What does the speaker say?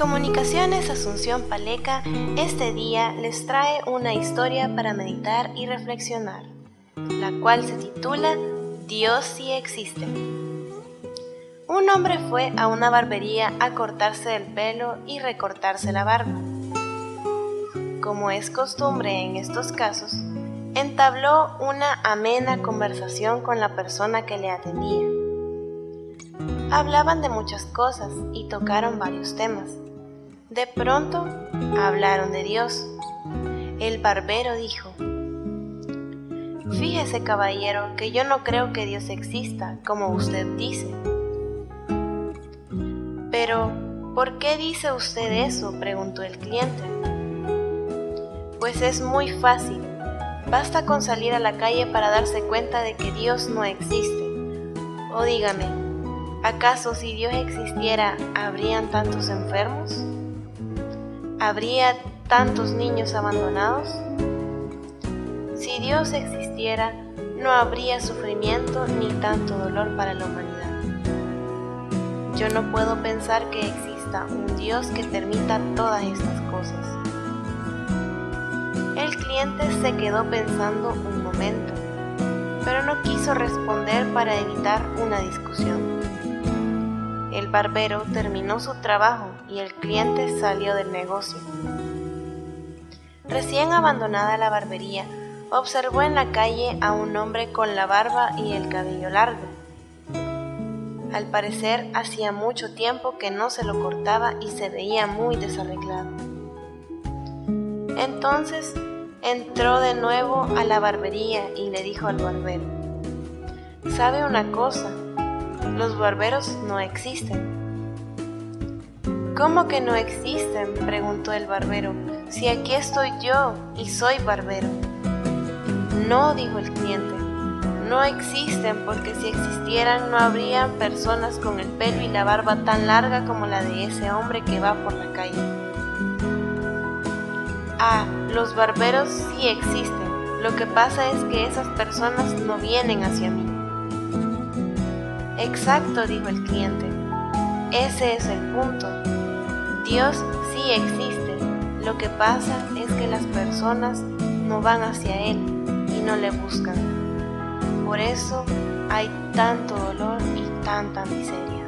Comunicaciones Asunción Paleca este día les trae una historia para meditar y reflexionar, la cual se titula Dios sí existe. Un hombre fue a una barbería a cortarse el pelo y recortarse la barba. Como es costumbre en estos casos, entabló una amena conversación con la persona que le atendía. Hablaban de muchas cosas y tocaron varios temas. De pronto hablaron de Dios. El barbero dijo, Fíjese caballero que yo no creo que Dios exista, como usted dice. Pero, ¿por qué dice usted eso? preguntó el cliente. Pues es muy fácil. Basta con salir a la calle para darse cuenta de que Dios no existe. O dígame, ¿acaso si Dios existiera, habrían tantos enfermos? ¿Habría tantos niños abandonados? Si Dios existiera, no habría sufrimiento ni tanto dolor para la humanidad. Yo no puedo pensar que exista un Dios que permita todas estas cosas. El cliente se quedó pensando un momento, pero no quiso responder para evitar una discusión. El barbero terminó su trabajo y el cliente salió del negocio. Recién abandonada la barbería, observó en la calle a un hombre con la barba y el cabello largo. Al parecer hacía mucho tiempo que no se lo cortaba y se veía muy desarreglado. Entonces entró de nuevo a la barbería y le dijo al barbero, ¿sabe una cosa? Los barberos no existen. ¿Cómo que no existen? preguntó el barbero. Si aquí estoy yo y soy barbero. No, dijo el cliente. No existen porque si existieran no habrían personas con el pelo y la barba tan larga como la de ese hombre que va por la calle. Ah, los barberos sí existen. Lo que pasa es que esas personas no vienen hacia mí. Exacto, dijo el cliente. Ese es el punto. Dios sí existe. Lo que pasa es que las personas no van hacia Él y no le buscan. Por eso hay tanto dolor y tanta miseria.